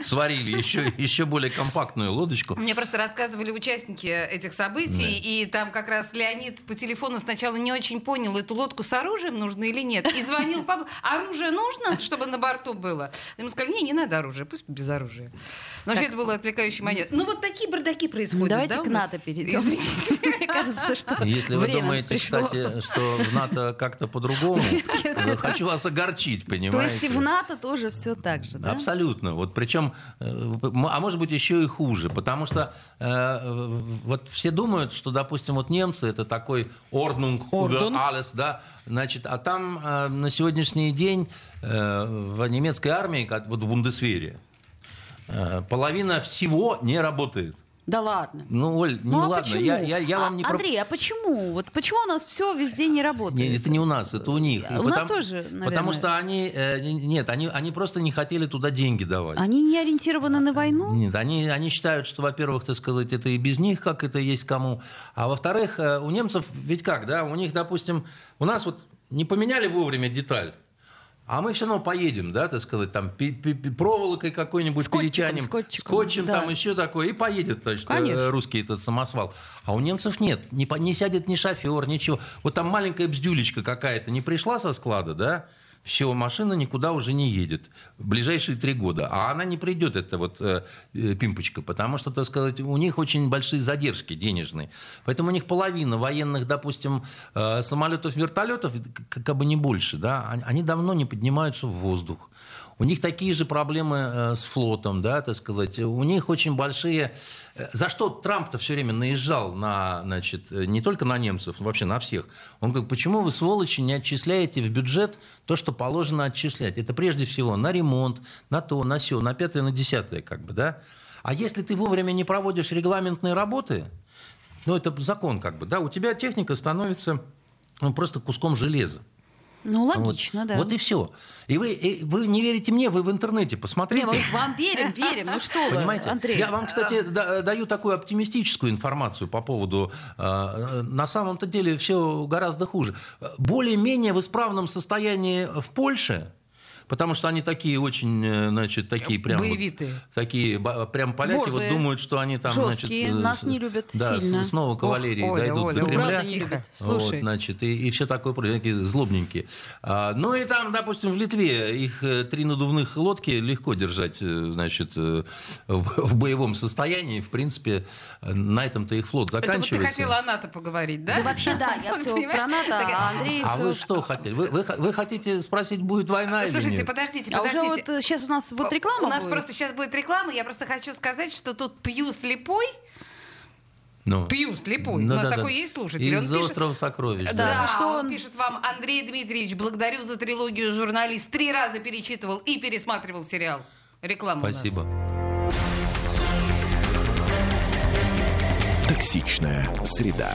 сварили еще, еще более компактную лодочку. Мне просто рассказывали участники этих событий, и там как раз Леонид по телефону сначала не очень понял, эту лодку с оружием нужно или нет. И звонил Павлу, оружие нужно, чтобы на борту было? Ему сказали, не, не надо оружия, пусть без оружия. Но вообще это было отвлекающий момент. Ну вот такие бардаки происходят, Давайте да, к? НАТО перейдем. Извините. Мне кажется, что Если вы думаете, пришло. кстати, что в НАТО как-то по-другому, хочу вас огорчить, То понимаете? есть и в НАТО тоже все так же, да? Абсолютно. Вот причем, э, а может быть еще и хуже, потому что э, вот все думают, что, допустим, вот немцы это такой Ordnung. alles, да, значит, а там э, на сегодняшний день э, в немецкой армии, как вот в Бундесвере, половина всего не работает. Да ладно. Ну, Оль, ну, Ну, а ладно, почему? я, я, я вам А, не про- Андрей, а почему? Вот почему у нас все везде не работает? Не, это не у нас, это у них. У нас тоже, наверное. Потому что они, э, не- нет, они, они просто не хотели туда деньги давать. Они не ориентированы на войну? Нет, они, они считают, что, во-первых, так сказать, это и без них, как это есть кому. А во-вторых, э, у немцев ведь как, да, у них, допустим, у нас вот не поменяли вовремя деталь, а мы все равно поедем, да, так сказать, там пи- пи- проволокой какой-нибудь Скотчиком, перетянем, скотчиком, скотчем да. там еще такое, и поедет, значит, э, Конечно. русский этот самосвал. А у немцев нет, не, не сядет ни шофер, ничего. Вот там маленькая бздюлечка какая-то не пришла со склада, да, все, машина никуда уже не едет в ближайшие три года. А она не придет, эта вот э, э, пимпочка, потому что, так сказать, у них очень большие задержки денежные. Поэтому у них половина военных, допустим, э, самолетов, вертолетов, к- как бы не больше, да, они давно не поднимаются в воздух. У них такие же проблемы э, с флотом, да, так сказать. У них очень большие... э, За что Трамп-то все время наезжал на, значит, э, не только на немцев, но вообще на всех. Он говорит, почему вы, сволочи, не отчисляете в бюджет то, что положено отчислять? Это прежде всего на ремонт, на то, на все, на пятое, на десятое, как бы, да? А если ты вовремя не проводишь регламентные работы, ну, это закон, как бы, да, у тебя техника становится ну, просто куском железа. Ну, Вот. логично, да. Вот и все. И вы, и вы не верите мне, вы в интернете Не, посмотрите. мы вам верим, верим. Ну что вы, Понимаете? Андрей? Я вам, кстати, да- даю такую оптимистическую информацию по поводу... э, На самом-то деле все гораздо хуже. Более-менее в исправном состоянии в Польше, потому что они такие очень, э, значит, такие прям... вот Боевитые. такие ба- прям поляки вот Борзые. думают, что они там, Жесткие, значит... э, нас с- не любят да, с- сильно. снова кавалерии Ох, дойдут Оля, до Оля, Кремля. правда не любят. Слушай. Вот, значит, и, и все такое, такие злобненькие. А, ну и там, допустим, в Литве их э, три надувных лодки легко держать, значит, в, в боевом состоянии. В принципе, на этом-то их флот Это вот ты заканчивается. хотела о НАТО поговорить, да? Да вообще да, я все про НАТО, а Андрей... а вы что хотели? Вы, вы, вы хотите спросить, будет война или Слушайте, нет? подождите, А уже подождите. вот сейчас у нас вот реклама У нас будет. просто сейчас будет реклама. Я просто хочу сказать, что тут пью слепой. Ну, Пью слепой. ну У нас да-да. такой есть слушатель. Он Из пишет- острова сокровищ. Да, да. что он, он- пишет вам, Андрей Дмитриевич, благодарю за трилогию «Журналист». Три раза перечитывал и пересматривал сериал. Реклама у нас. Спасибо. Токсичная среда.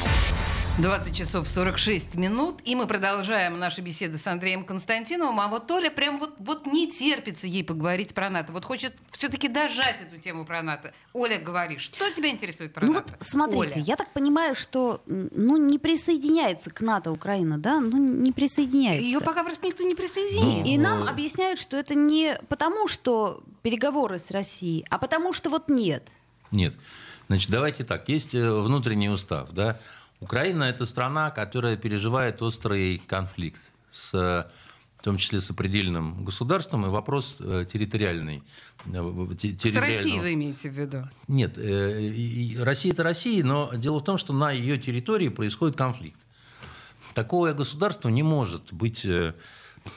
20 часов 46 минут, и мы продолжаем наши беседы с Андреем Константиновым. А вот Оля прям вот, вот не терпится ей поговорить про НАТО. Вот хочет все-таки дожать эту тему про НАТО. Оля, говори, что тебя интересует про ну НАТО? вот смотрите, Оля. я так понимаю, что ну не присоединяется к НАТО Украина, да? Ну не присоединяется. Ее пока просто никто не присоединил. И нам Ну, объясняют, что это не потому, что переговоры с Россией, а потому что вот нет. Нет. Значит, давайте так. Есть э, внутренний устав, да. Украина – это страна, которая переживает острый конфликт, с, в том числе с определенным государством, и вопрос э, территориальный. э, те- С Россией территориального- вы имеете в виду? Нет, э, Россия это Россия, но дело в том, что на ее территории происходит конфликт. Такое государство не может быть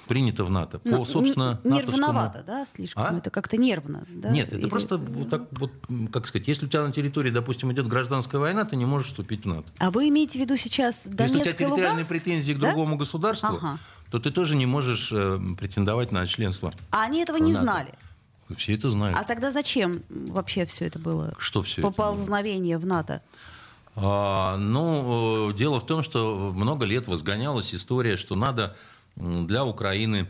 принято в НАТО. По, Ну, собственно, н- натовскому- нервновато, да, слишком? А? Это как-то нервно, да? Нет, это Или просто вот так вот, как сказать, если у тебя на территории, допустим, идет гражданская война, ты не можешь вступить в НАТО. А вы имеете в виду сейчас Если у тебя Донецк территориальные Луганск? претензии к Да? другому государству, Ага. то ты тоже не можешь э, претендовать на членство. А они этого не НАТО. знали. Все это знают. А тогда зачем вообще все это было? Что все это? Поползновение в НАТО. А, ну, э, дело в том, что много лет возгонялась история, что надо для Украины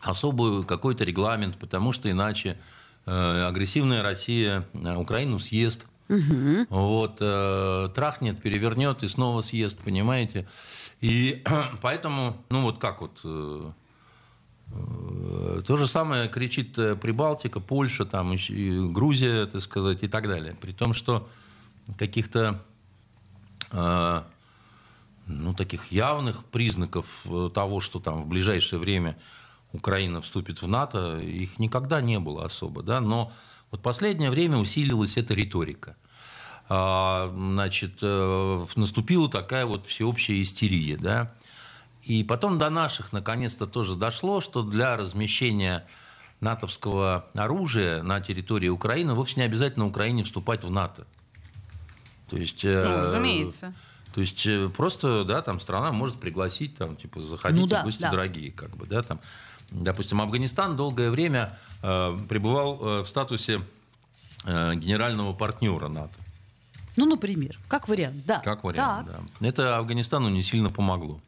особый какой-то регламент, потому что иначе э, агрессивная Россия э, Украину съест. Вот, э, трахнет, перевернет и снова съест, понимаете? И поэтому, ну вот как вот, то же самое кричит Прибалтика, Польша, там, и Грузия, так сказать, и так далее. При том, что каких-то ну, таких явных признаков э, того, что там в ближайшее время Украина вступит в НАТО, их никогда не было особо. Да? Но вот последнее время усилилась эта риторика. А, Значит, э, наступила такая вот всеобщая истерия. Да? И потом до наших наконец-то тоже дошло, что для размещения натовского оружия на территории Украины вовсе не обязательно Украине вступать в НАТО. То есть, э, Ну, разумеется. То есть э, просто, да, там страна может пригласить, там, типа, заходите, Ну да, гости да. дорогие, как бы, да, там. Допустим, Афганистан долгое время э, пребывал э, в статусе э, генерального партнера НАТО. Ну, например, как вариант, да. Как вариант, Так. да. Это Афганистану не сильно помогло.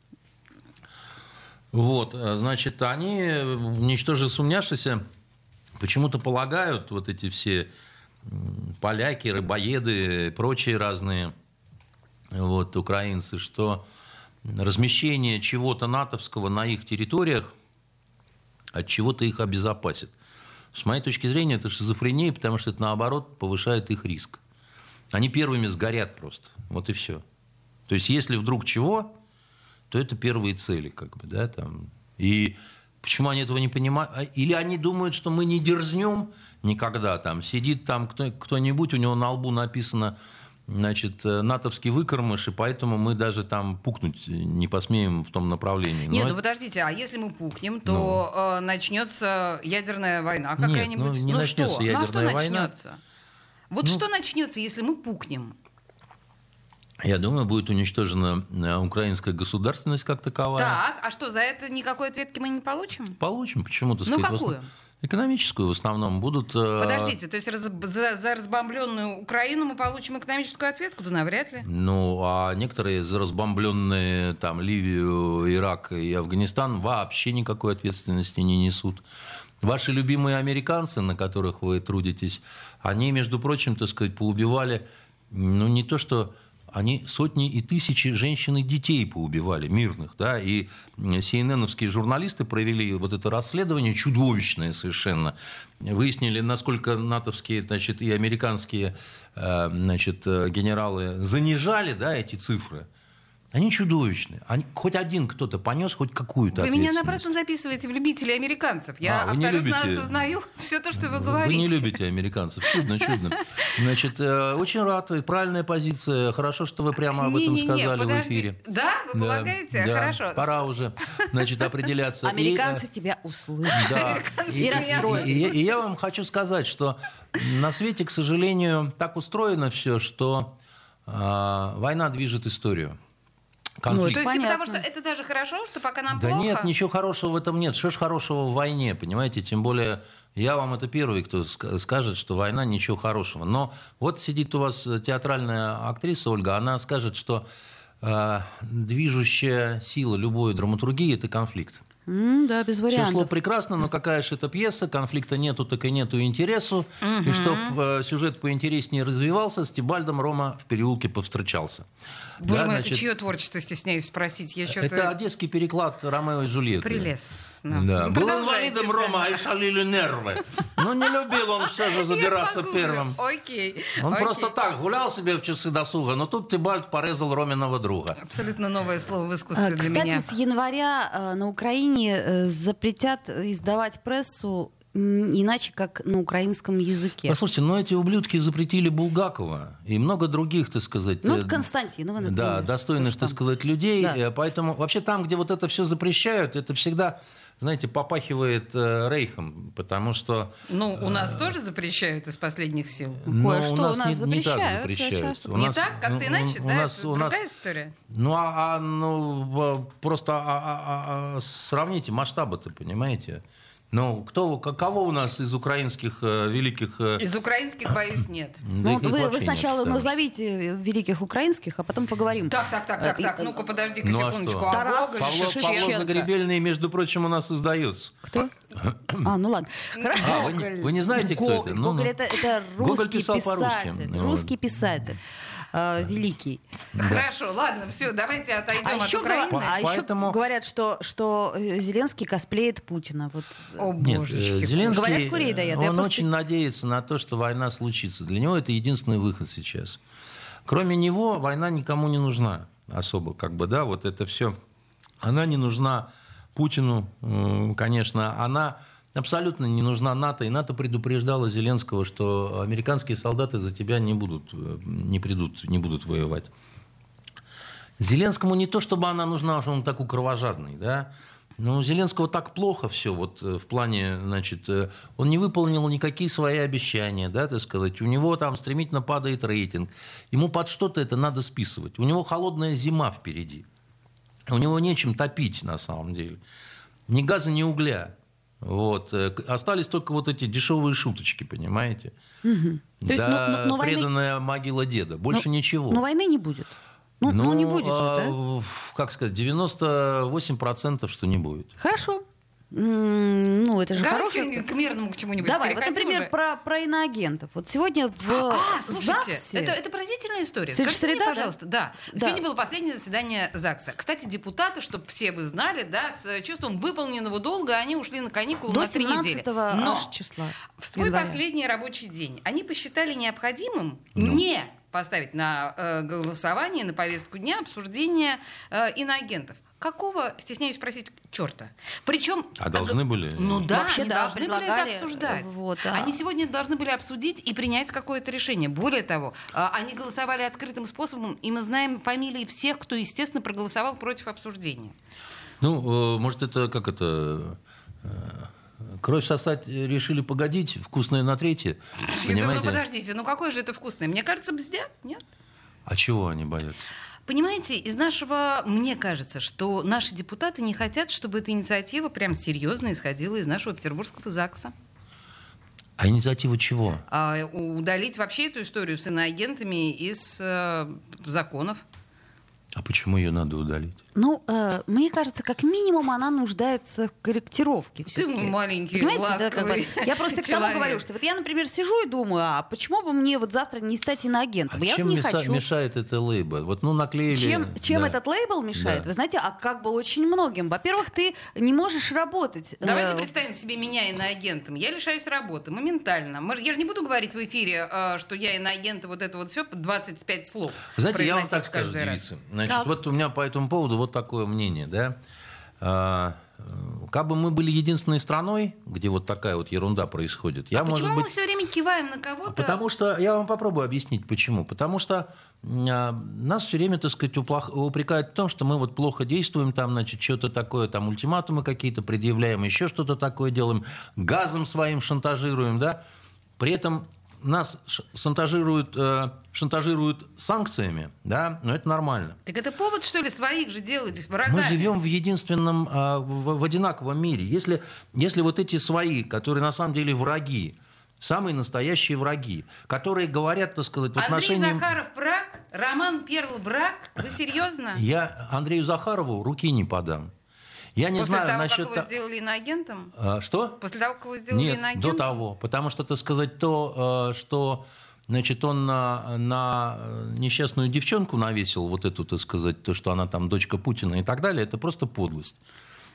Вот, э, значит, они, э, ничтоже сумняшися, почему-то полагают, вот эти все поляки, рыбоеды и прочие разные вот, украинцы, что размещение чего-то натовского на их территориях от чего-то их обезопасит. С моей точки зрения, это шизофрения, потому что это, наоборот, повышает их риск. Они первыми сгорят просто. Вот и все. То есть, если вдруг чего, то это первые цели, как бы, да, там. И почему они этого не понимают? А- Или они думают, что мы не дерзнем никогда там. Сидит там кто- кто-нибудь, у него на лбу написано, значит, э, натовский выкормыш, и поэтому мы даже там пукнуть не посмеем в том направлении. Нет, Но ну подождите, а если мы пукнем, то э, начнется ядерная война Нет, какая-нибудь. ну, не начнется что? ну, а что ядерная война. начнется? Вот Ну. что начнется, если мы пукнем? Я думаю, будет уничтожена э, украинская государственность как таковая. Так, а что, за это никакой ответки мы не получим? Получим, почему, так Ну, сказать, какую? основ- Экономическую в основном будут... э, Подождите, то есть раз- за, за разбомбленную Украину мы получим экономическую ответку? Да навряд ли. Ну, а некоторые за разбомбленные там Ливию, Ирак и Афганистан вообще никакой ответственности не несут. Ваши любимые американцы, на которых вы трудитесь, они, между прочим, так сказать, поубивали, ну, не то что они сотни и тысячи женщин и детей поубивали, мирных, да, и CNN-овские журналисты провели вот это расследование чудовищное совершенно, выяснили, насколько натовские, значит, и американские, э, значит, э, генералы занижали, да, эти цифры, Они чудовищные. Они, хоть один кто-то понес хоть какую-то Вы меня напрасно записываете в любители американцев. Я А, вы абсолютно любите- осознаю все то, что вы Вы говорите. не любите американцев. Чудно, чудно. Значит, э, очень рад. и Правильная позиция. Хорошо, что вы прямо об этом сказали в эфире. Да, вы Да, полагаете? да. Хорошо. Пора уже, значит, определяться. И, э, Американцы тебя услышат. Да. Американцы И, меня и- расстроились. и- и я вам хочу сказать, что на свете, к сожалению, так устроено все, что а, война движет историю. Конфликт. То есть, типа Понятно. того, что это даже хорошо, что пока нам Да плохо? нет, ничего хорошего в этом нет. Что ж хорошего в войне, понимаете? Тем более, я вам это первый, кто ска- скажет, что война ничего хорошего. Но вот сидит у вас театральная актриса Ольга, она скажет, что э, движущая сила любой драматургии – это конфликт. М, Да, без Все шло вариантов. прекрасно, но какая же это пьеса, конфликта нету, так и нету интересу. И чтобы сюжет поинтереснее развивался, с Тибальдом Рома в переулке повстречался. Боже Да, мой, значит, это чье творчество, стесняюсь спросить? Я это что-то... одесский переклад Ромео и Джульетты. Прелестно. Да. Ну, Был инвалидом да. Рома, и шалили нервы. Но не любил он все же задираться Я погуглю. первым. Окей. Он окей. просто так гулял себе в часы досуга, но тут Тибальд порезал Роминого друга. Абсолютно новое слово в А, искусстве для Кстати, меня. с января э, на Украине э, запретят издавать прессу иначе, как на украинском языке. Послушайте, но эти ублюдки запретили Булгакова и много других, так сказать... Ну, э, вот Константинова, например. Да, достойных, так сказать, людей. Да. Э, Поэтому вообще там, где вот это все запрещают, это всегда, знаете, попахивает э, рейхом, потому что... Ну, у нас тоже запрещают из последних сил. ну, Кое-что у нас, у нас не, не так запрещают, запрещают. У Не нас- так, как-то ну, иначе, у да? нас- Это у нас- другая история. Ну, а, а, ну, просто а- а- а- а, сравните масштабы-то, понимаете? Ну, кто, кого у нас из украинских э, великих... э, Из украинских, боюсь, нет. Ну, вы, вы нет, сначала что- назовите великих украинских, а потом поговорим. Так, так, так, так, Э, так. Ну-ка, подожди-ка Ну, а секундочку. что? А Тарас Гоголь, Павло, Шевченко. Павло. Загребельный, между прочим, у нас издается. Кто? А, ну ладно. Хорошо. А, вы, не- вы не знаете, кто Гоголь. это? Ну, Гоголь ну. это, это Гоголь русский писал по-русски. писатель. Вот. Русский писатель. Э, великий. Хорошо, ладно, все, давайте отойдем А от еще, Украины. говор- а еще Поэтому- говорят, что, что э, Зеленский косплеит Путина. Вот. О, Нет, э, божечки. Зеленский, Говорят, курей дает. Я он просто- очень надеется на то, что война случится. Для него это единственный выход сейчас. Кроме него война никому не нужна особо, как бы, да, вот это все. Она не нужна Путину, конечно, она абсолютно не нужна НАТО, и НАТО предупреждала Зеленского, что американские солдаты за тебя не будут, э, не придут, не будут воевать. Зеленскому не то, чтобы она нужна, что он такой кровожадный, да, но у Зеленского так плохо все вот э, в плане, значит, э, он не выполнил никакие свои обещания, да, так сказать, у него там стремительно падает рейтинг, ему под что-то это надо списывать, у него холодная зима впереди, у него нечем топить на самом деле, ни газа, ни угля, вот. э, Остались только вот эти дешевые шуточки, понимаете? Есть, Да, ну, ну, но войны- преданная могила деда. Больше Ну, ничего. Но войны не будет. Ну, ну, не будет же, а, да? Как сказать, 98% что не будет. Хорошо. Ну, это же хорошее... к мирному к чему-нибудь Давай, вот, например, уже. про, про иноагентов. Вот сегодня в А, слушайте, ЗАГСе... это, это поразительная история. Сегодня Скажите мне, среда, да? пожалуйста, да. Да. Сегодня было последнее заседание ЗАГСа. Кстати, депутаты, чтобы все вы знали, да, с чувством выполненного долга, они ушли на каникулы До на три 17 недели. Но числа в свой января. последний рабочий день они посчитали необходимым Ну. не поставить на э, голосование, на повестку дня обсуждение э, иноагентов. Какого, стесняюсь спросить, черта? Причем... А должны были? Ну да, Вообще, они да, должны были это обсуждать. вот, а- Они сегодня должны были обсудить и принять какое-то решение. Более того, а, они голосовали открытым способом, и мы знаем фамилии всех, кто, естественно, проголосовал против обсуждения. Ну, э, может, это как это... э, Кровь сосать решили погодить, вкусное на третье. Я думаю, ну Понимаете? подождите, ну какое же это вкусное? Мне кажется, бздят, нет? А чего они боятся? Понимаете, из нашего, мне кажется, что наши депутаты не хотят, чтобы эта инициатива прям серьезно исходила из нашего петербургского ЗАГСа. А инициатива чего? А удалить вообще эту историю с иноагентами из э, законов. А почему ее надо удалить? Ну, э, мне кажется, как минимум она нуждается в корректировке. Ты маленький, Понимаете, да, как бы, Я просто к тому говорю, что вот я, например, сижу и думаю, а почему бы мне вот завтра не стать иноагентом? А я чем вот не меша- хочу. мешает это лейбл? Вот, ну, наклеили... Чем, чем да. этот лейбл мешает? Да. Вы знаете, а как бы очень многим. Во-первых, ты не можешь работать. Давайте э, представим себе меня иноагентом. Я лишаюсь работы моментально. Я же не буду говорить в эфире, э, что я иноагент, и вот это вот все 25 слов. Знаете, я вам так скажу, девицы. Значит, Так. вот у меня по этому поводу вот такое мнение, да. А, Как бы мы были единственной страной, где вот такая вот ерунда происходит, я, а может почему быть... мы все время киваем на кого-то? Потому что, я вам попробую объяснить, почему. Потому что а, нас все время, так сказать, уплох- упрекают в том, что мы вот плохо действуем, там, значит, что-то такое, там, ультиматумы какие-то предъявляем, еще что-то такое делаем, газом своим шантажируем, да. При этом нас шантажируют, э, шантажируют санкциями, да, но это нормально. Так это повод, что ли, своих же делать врагами? Мы живем в единственном, а, в, в одинаковом мире. Если, если вот эти свои, которые на самом деле враги, самые настоящие враги, которые говорят, так сказать, в Андрей отношении... Захаров враг? Роман Перл враг? Вы серьезно? Я Андрею Захарову руки не подам. Я не После знаю того, насчет... как его сделали иноагентом? А, Что? После того, как его сделали Нет, иноагентом? до того. Потому что, так сказать, то, э, что значит, он на, на несчастную девчонку навесил вот эту, так сказать, то, что она там дочка Путина и так далее, это просто подлость.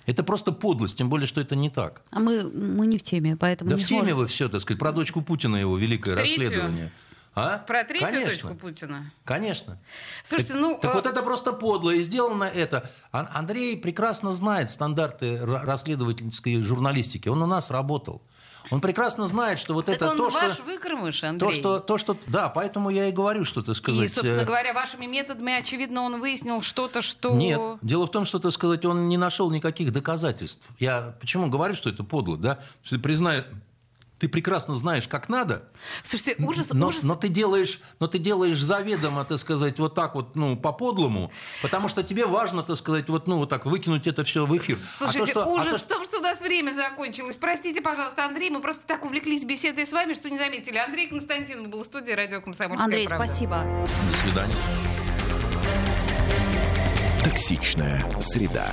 Это просто подлость, тем более, что это не так. А мы, мы не в теме, поэтому Да не в теме сможем. вы все, так сказать, про дочку Путина его великое Третью? расследование. А? Про третью Конечно. дочку Путина? Конечно. Слушайте, так, ну... Так э, вот это просто подло, и сделано это. Ан- Андрей прекрасно знает стандарты расследовательской журналистики. Он у нас работал. Он прекрасно знает, что вот Так это он то, ваш что... выкормыш, То Андрей. что, то, что... Да, поэтому я и говорю, что, так сказать... И, собственно э, говоря, вашими методами, очевидно, он выяснил что-то, что... Нет, дело в том, что, так сказать, он не нашел никаких доказательств. Я почему говорю, что это подло, да? Что ты признаешь, ты прекрасно знаешь, как надо, Слушайте, ужас, но, ужас. но ты делаешь, но ты делаешь заведомо, так сказать, вот так вот, ну, по-подлому, потому что тебе важно, так сказать, вот, ну, вот так выкинуть это все в эфир. Слушайте, а то, что, а ужас то, в том, что у нас время закончилось. Простите, пожалуйста, Андрей, мы просто так увлеклись беседой с вами, что не заметили. Андрей Константинов был в студии радио «Комсомольская Андрей, правда». спасибо. До свидания. Токсичная среда.